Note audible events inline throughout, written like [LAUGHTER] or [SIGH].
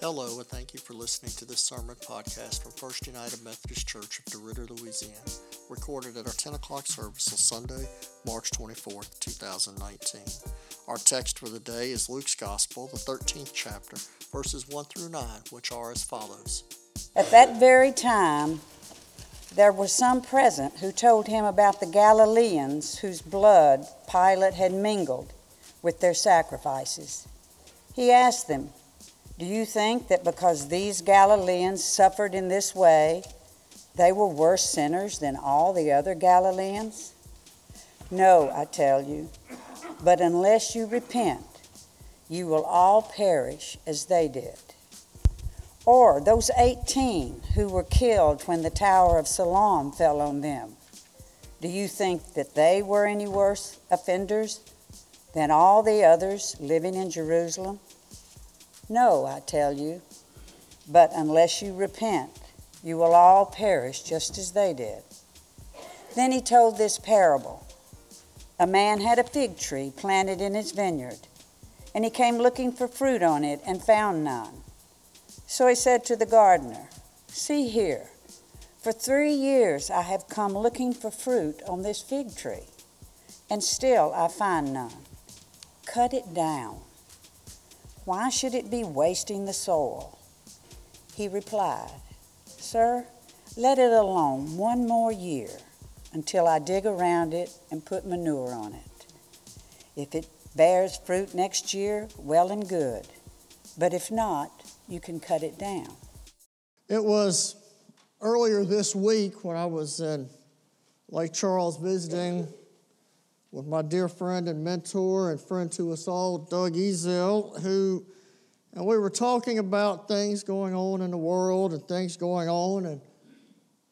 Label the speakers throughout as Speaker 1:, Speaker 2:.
Speaker 1: Hello, and thank you for listening to this sermon podcast from First United Methodist Church of DeRidder, Louisiana, recorded at our 10 o'clock service on Sunday, March 24th, 2019. Our text for the day is Luke's Gospel, the 13th chapter, verses 1 through 9, which are as follows
Speaker 2: At that very time, there were some present who told him about the Galileans whose blood Pilate had mingled with their sacrifices. He asked them, Do you think that because these Galileans suffered in this way, they were worse sinners than all the other Galileans? No, I tell you, but unless you repent, you will all perish as they did. Or those 18 who were killed when the Tower of Siloam fell on them. Do you think that they were any worse offenders than all the others living in Jerusalem? No, I tell you. But unless you repent, you will all perish just as they did. Then he told this parable A man had a fig tree planted in his vineyard, and he came looking for fruit on it and found none. So he said to the gardener, See here, for three years I have come looking for fruit on this fig tree, and still I find none. Cut it down. Why should it be wasting the soil? He replied, Sir, let it alone one more year until I dig around it and put manure on it. If it bears fruit next year, well and good. But if not, you can cut it down.
Speaker 1: It was earlier this week when I was in Lake Charles visiting with my dear friend and mentor and friend to us all, Doug Ezel, who, and we were talking about things going on in the world and things going on in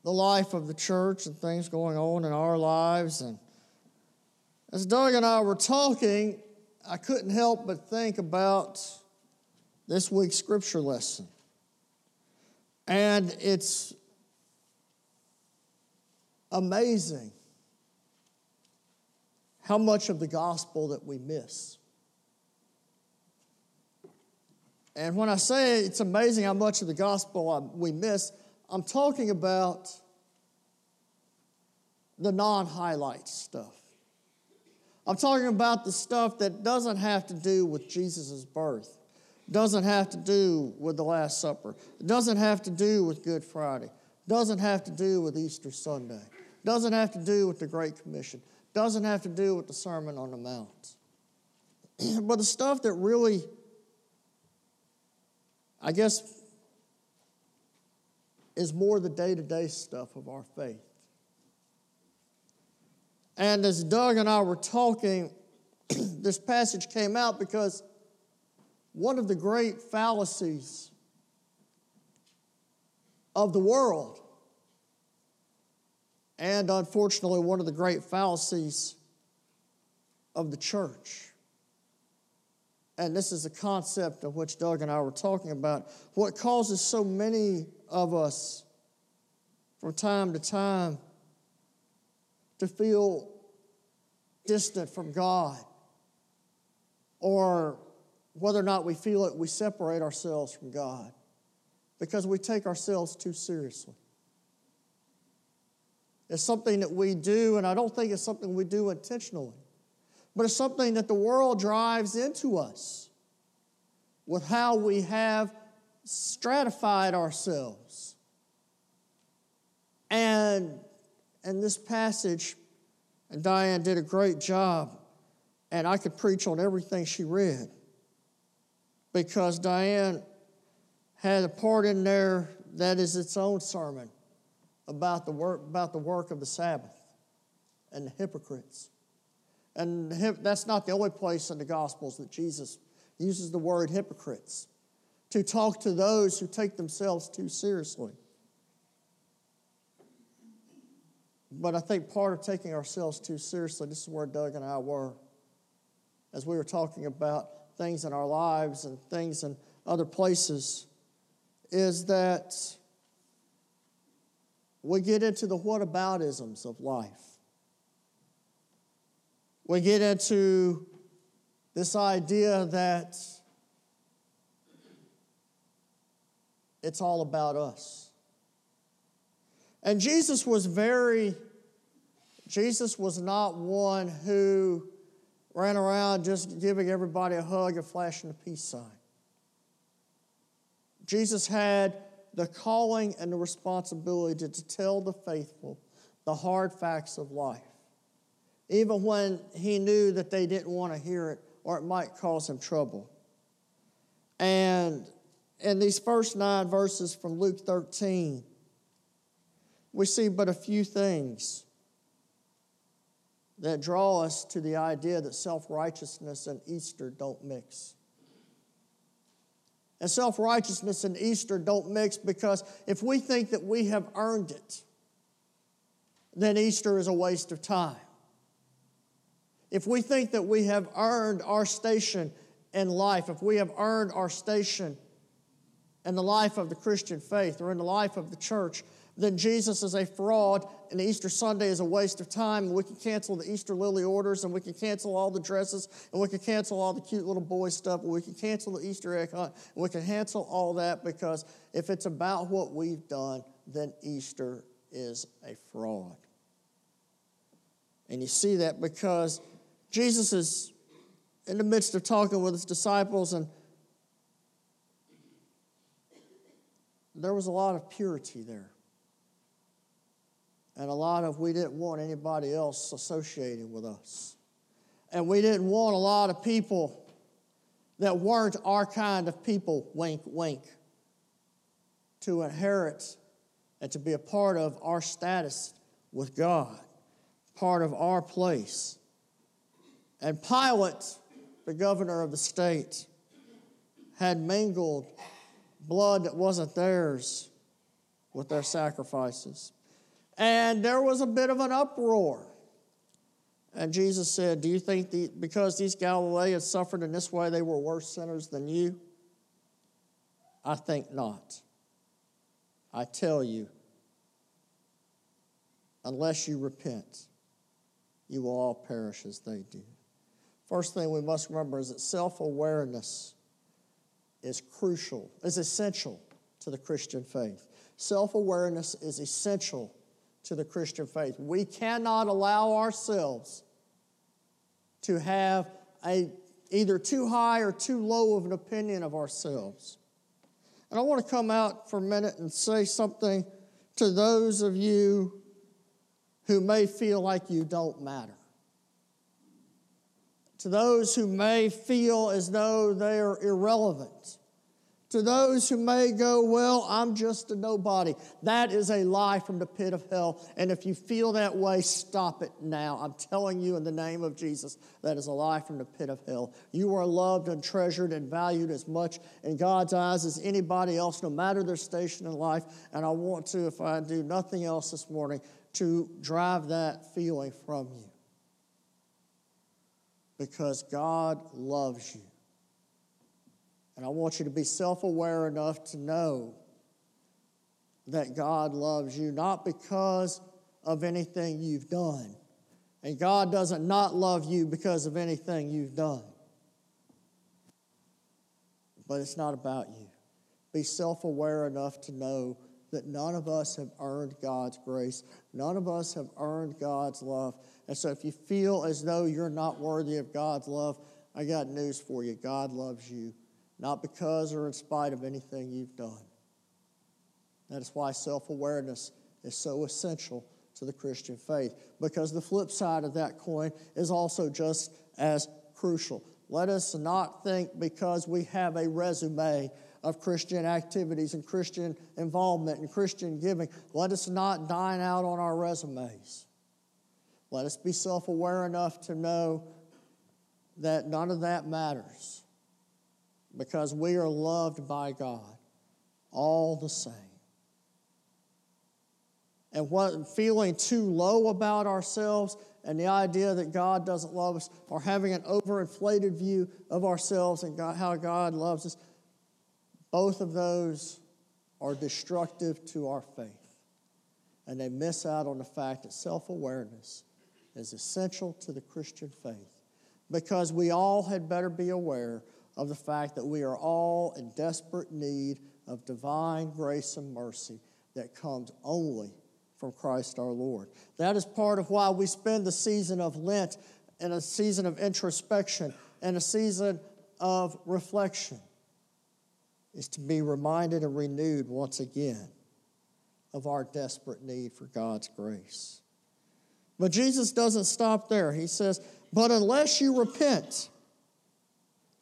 Speaker 1: the life of the church and things going on in our lives. And as Doug and I were talking, I couldn't help but think about this week's scripture lesson. And it's amazing how much of the gospel that we miss. And when I say it's amazing how much of the gospel we miss, I'm talking about the non highlight stuff. I'm talking about the stuff that doesn't have to do with Jesus' birth, doesn't have to do with the Last Supper, doesn't have to do with Good Friday, doesn't have to do with Easter Sunday, doesn't have to do with the Great Commission, doesn't have to do with the Sermon on the Mount. [CLEARS THROAT] but the stuff that really, I guess, is more the day to day stuff of our faith. And as Doug and I were talking, [CLEARS THROAT] this passage came out because one of the great fallacies of the world and unfortunately, one of the great fallacies of the church. And this is a concept of which Doug and I were talking about. What causes so many of us from time to time to feel distant from God, or whether or not we feel it, we separate ourselves from God because we take ourselves too seriously. It's something that we do, and I don't think it's something we do intentionally, but it's something that the world drives into us with how we have stratified ourselves. And in this passage, and Diane did a great job, and I could preach on everything she read. Because Diane had a part in there that is its own sermon about the work, about the work of the Sabbath and the hypocrites. And that's not the only place in the Gospels that Jesus uses the word hypocrites to talk to those who take themselves too seriously. But I think part of taking ourselves too seriously, this is where Doug and I were, as we were talking about things in our lives and things in other places, is that we get into the whataboutisms of life. We get into this idea that it's all about us. And Jesus was very, Jesus was not one who ran around just giving everybody a hug and flashing a peace sign. Jesus had the calling and the responsibility to tell the faithful the hard facts of life, even when he knew that they didn't want to hear it or it might cause him trouble. And in these first nine verses from Luke 13, we see but a few things that draw us to the idea that self righteousness and Easter don't mix. And self righteousness and Easter don't mix because if we think that we have earned it, then Easter is a waste of time. If we think that we have earned our station in life, if we have earned our station in the life of the Christian faith or in the life of the church, then Jesus is a fraud and Easter Sunday is a waste of time. And we can cancel the Easter lily orders and we can cancel all the dresses and we can cancel all the cute little boy stuff and we can cancel the Easter egg hunt and we can cancel all that because if it's about what we've done, then Easter is a fraud. And you see that because Jesus is in the midst of talking with his disciples, and there was a lot of purity there. And a lot of we didn't want anybody else associated with us. And we didn't want a lot of people that weren't our kind of people, wink, wink, to inherit and to be a part of our status with God, part of our place. And Pilate, the governor of the state, had mingled blood that wasn't theirs with their sacrifices. And there was a bit of an uproar. And Jesus said, Do you think the, because these Galileans suffered in this way, they were worse sinners than you? I think not. I tell you, unless you repent, you will all perish as they do. First thing we must remember is that self awareness is crucial, is essential to the Christian faith. Self awareness is essential to the Christian faith. We cannot allow ourselves to have a either too high or too low of an opinion of ourselves. And I want to come out for a minute and say something to those of you who may feel like you don't matter to those who may feel as though they are irrelevant, to those who may go, Well, I'm just a nobody. That is a lie from the pit of hell. And if you feel that way, stop it now. I'm telling you in the name of Jesus, that is a lie from the pit of hell. You are loved and treasured and valued as much in God's eyes as anybody else, no matter their station in life. And I want to, if I do nothing else this morning, to drive that feeling from you because God loves you. And I want you to be self aware enough to know that God loves you, not because of anything you've done. And God doesn't not love you because of anything you've done. But it's not about you. Be self aware enough to know that none of us have earned God's grace, none of us have earned God's love. And so if you feel as though you're not worthy of God's love, I got news for you. God loves you, not because or in spite of anything you've done. That is why self awareness is so essential to the Christian faith, because the flip side of that coin is also just as crucial. Let us not think because we have a resume of Christian activities and Christian involvement and Christian giving, let us not dine out on our resumes. Let us be self aware enough to know that none of that matters because we are loved by God all the same. And what feeling too low about ourselves and the idea that God doesn't love us or having an overinflated view of ourselves and God, how God loves us, both of those are destructive to our faith. And they miss out on the fact that self awareness is essential to the Christian faith because we all had better be aware of the fact that we are all in desperate need of divine grace and mercy that comes only from Christ our Lord. That is part of why we spend the season of Lent and a season of introspection and a season of reflection is to be reminded and renewed once again of our desperate need for God's grace. But Jesus doesn't stop there. He says, But unless you repent,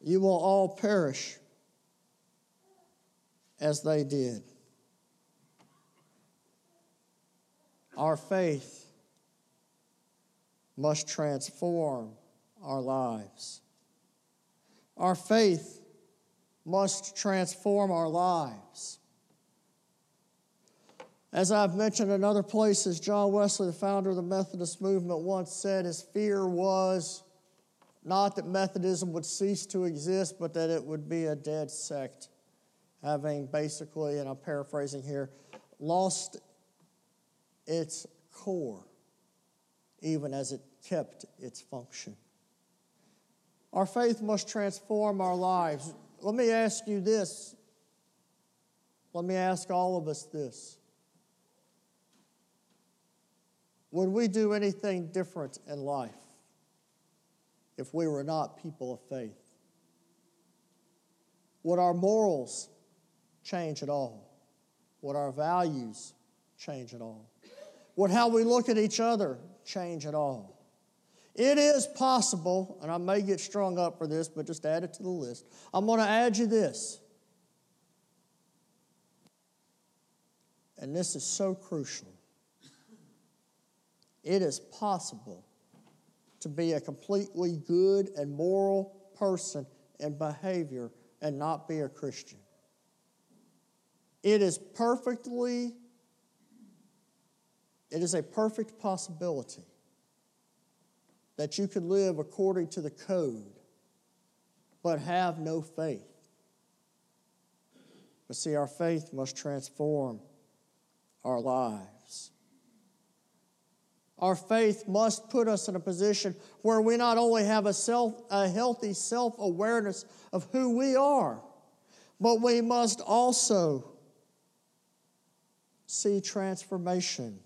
Speaker 1: you will all perish as they did. Our faith must transform our lives. Our faith must transform our lives. As I've mentioned in other places, John Wesley, the founder of the Methodist movement, once said his fear was not that Methodism would cease to exist, but that it would be a dead sect, having basically, and I'm paraphrasing here, lost its core, even as it kept its function. Our faith must transform our lives. Let me ask you this. Let me ask all of us this. Would we do anything different in life if we were not people of faith? Would our morals change at all? Would our values change at all? Would how we look at each other change at all? It is possible, and I may get strung up for this, but just add it to the list. I'm going to add you this. And this is so crucial. It is possible to be a completely good and moral person in behavior and not be a Christian. It is perfectly, it is a perfect possibility that you could live according to the code but have no faith. But see, our faith must transform our lives. Our faith must put us in a position where we not only have a, self, a healthy self awareness of who we are, but we must also see transformation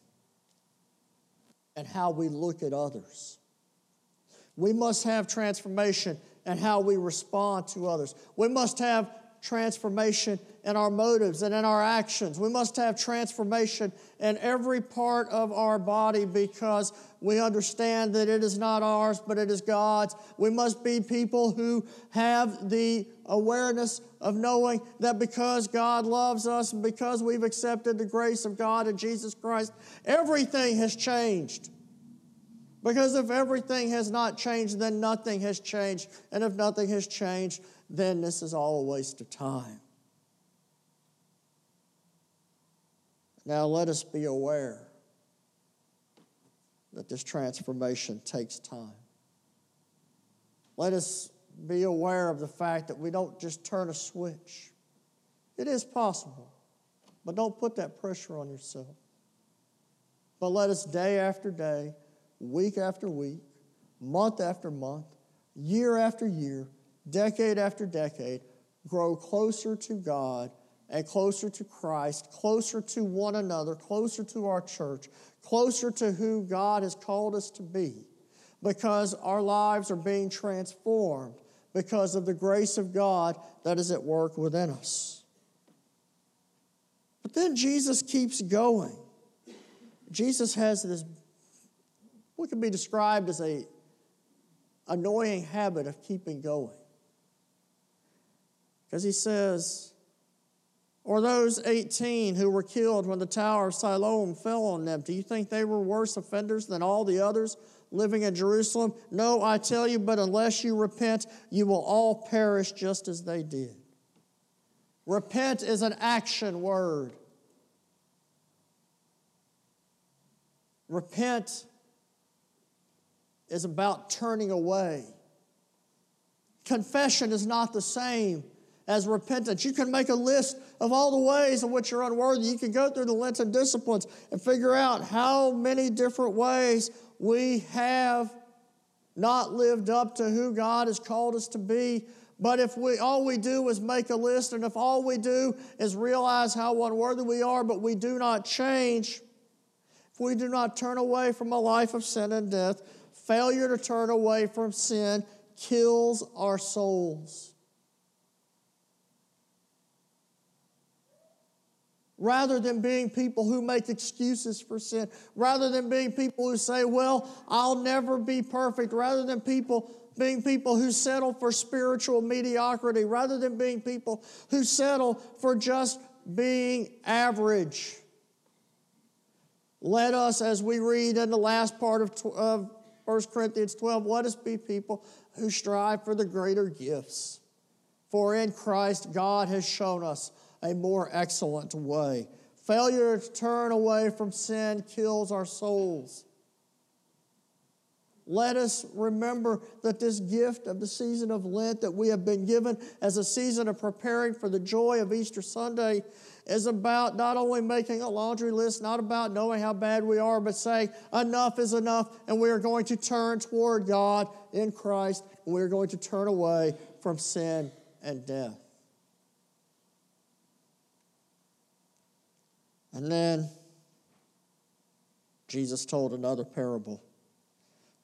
Speaker 1: and how we look at others. We must have transformation in how we respond to others. We must have transformation in our motives and in our actions. We must have transformation in every part of our body because we understand that it is not ours, but it is God's. We must be people who have the awareness of knowing that because God loves us and because we've accepted the grace of God in Jesus Christ, everything has changed. Because if everything has not changed, then nothing has changed. And if nothing has changed, then this is all a waste of time. Now let us be aware that this transformation takes time. Let us be aware of the fact that we don't just turn a switch. It is possible, but don't put that pressure on yourself. But let us day after day week after week, month after month, year after year, decade after decade, grow closer to God and closer to Christ, closer to one another, closer to our church, closer to who God has called us to be, because our lives are being transformed because of the grace of God that is at work within us. But then Jesus keeps going. Jesus has this what can be described as a annoying habit of keeping going. Because he says, or those 18 who were killed when the Tower of Siloam fell on them, do you think they were worse offenders than all the others living in Jerusalem? No, I tell you, but unless you repent, you will all perish just as they did. Repent is an action word. Repent is about turning away. Confession is not the same as repentance. You can make a list of all the ways in which you're unworthy. You can go through the Lenten disciplines and figure out how many different ways we have not lived up to who God has called us to be. But if we all we do is make a list, and if all we do is realize how unworthy we are, but we do not change, if we do not turn away from a life of sin and death, failure to turn away from sin kills our souls. Rather than being people who make excuses for sin, rather than being people who say, Well, I'll never be perfect, rather than people being people who settle for spiritual mediocrity, rather than being people who settle for just being average. Let us, as we read in the last part of, of 1 Corinthians 12, let us be people who strive for the greater gifts. For in Christ, God has shown us a more excellent way. Failure to turn away from sin kills our souls. Let us remember that this gift of the season of Lent that we have been given as a season of preparing for the joy of Easter Sunday is about not only making a laundry list, not about knowing how bad we are, but saying enough is enough, and we are going to turn toward God in Christ, and we are going to turn away from sin and death. And then Jesus told another parable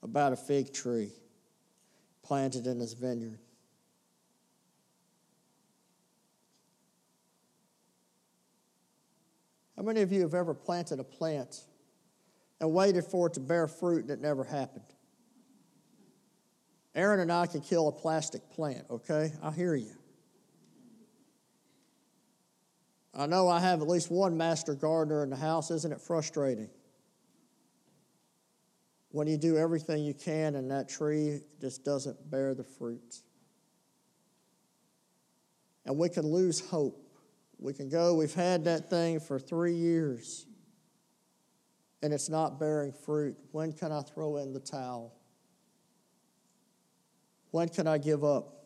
Speaker 1: about a fig tree planted in his vineyard. How many of you have ever planted a plant and waited for it to bear fruit and it never happened? Aaron and I can kill a plastic plant, okay? I hear you. I know I have at least one master gardener in the house. Isn't it frustrating? When you do everything you can and that tree just doesn't bear the fruit. And we can lose hope. We can go, we've had that thing for three years and it's not bearing fruit. When can I throw in the towel? When can I give up?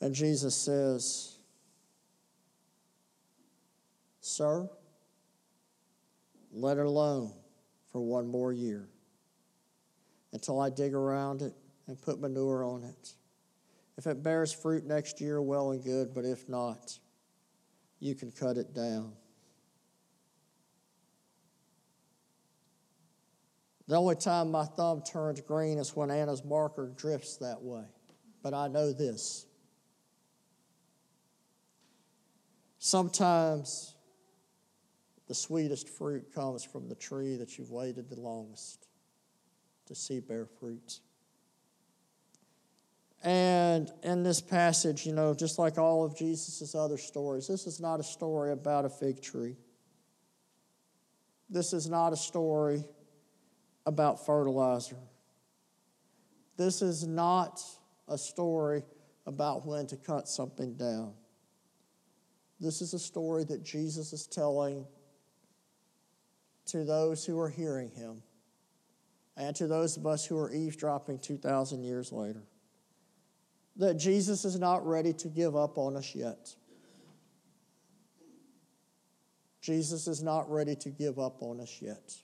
Speaker 1: And Jesus says, Sir, let it alone for one more year until I dig around it and put manure on it. If it bears fruit next year, well and good, but if not, you can cut it down. The only time my thumb turns green is when Anna's marker drifts that way. But I know this Sometimes the sweetest fruit comes from the tree that you've waited the longest to see bear fruit. And in this passage, you know, just like all of Jesus' other stories, this is not a story about a fig tree. This is not a story about fertilizer. This is not a story about when to cut something down. This is a story that Jesus is telling to those who are hearing him and to those of us who are eavesdropping 2,000 years later. That Jesus is not ready to give up on us yet. Jesus is not ready to give up on us yet.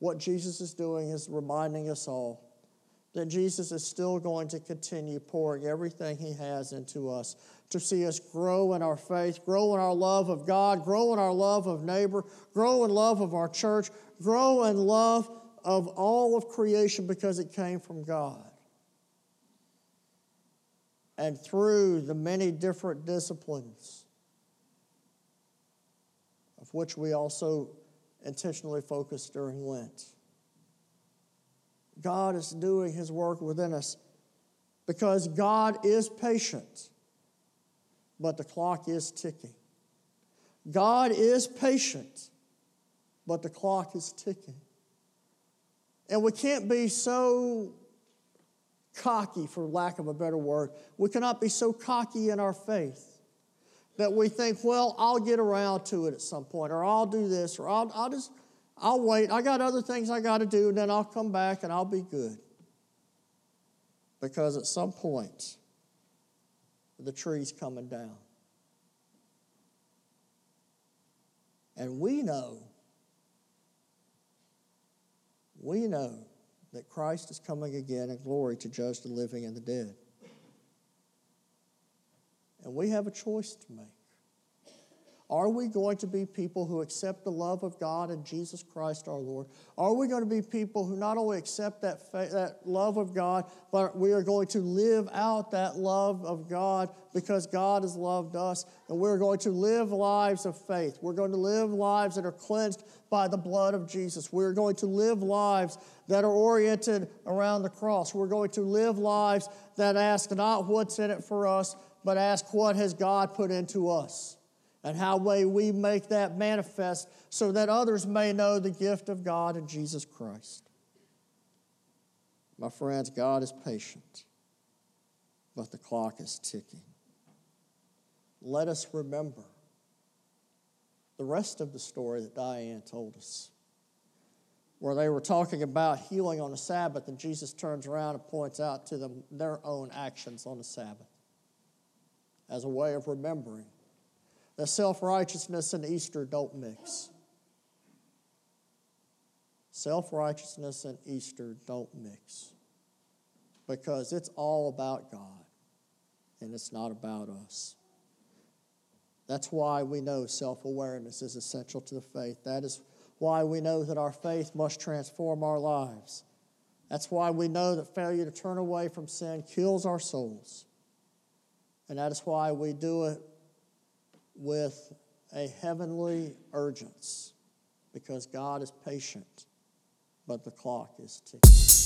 Speaker 1: What Jesus is doing is reminding us all that Jesus is still going to continue pouring everything he has into us to see us grow in our faith, grow in our love of God, grow in our love of neighbor, grow in love of our church, grow in love of all of creation because it came from God. And through the many different disciplines, of which we also intentionally focus during Lent. God is doing His work within us because God is patient but the clock is ticking. God is patient, but the clock is ticking. And we can't be so cocky, for lack of a better word. We cannot be so cocky in our faith that we think, well, I'll get around to it at some point, or I'll do this, or I'll, I'll just, I'll wait. I got other things I got to do, and then I'll come back and I'll be good. Because at some point, the tree's coming down. And we know, we know that Christ is coming again in glory to judge the living and the dead. And we have a choice to make. Are we going to be people who accept the love of God and Jesus Christ our Lord? Are we going to be people who not only accept that, fa- that love of God, but we are going to live out that love of God because God has loved us? And we're going to live lives of faith. We're going to live lives that are cleansed by the blood of Jesus. We're going to live lives that are oriented around the cross. We're going to live lives that ask not what's in it for us, but ask what has God put into us and how may we make that manifest so that others may know the gift of God in Jesus Christ. My friends, God is patient, but the clock is ticking. Let us remember the rest of the story that Diane told us, where they were talking about healing on the Sabbath, and Jesus turns around and points out to them their own actions on the Sabbath as a way of remembering that self righteousness and Easter don't mix. Self righteousness and Easter don't mix because it's all about God and it's not about us. That's why we know self awareness is essential to the faith. That is why we know that our faith must transform our lives. That's why we know that failure to turn away from sin kills our souls. And that is why we do it with a heavenly urgency because God is patient, but the clock is ticking.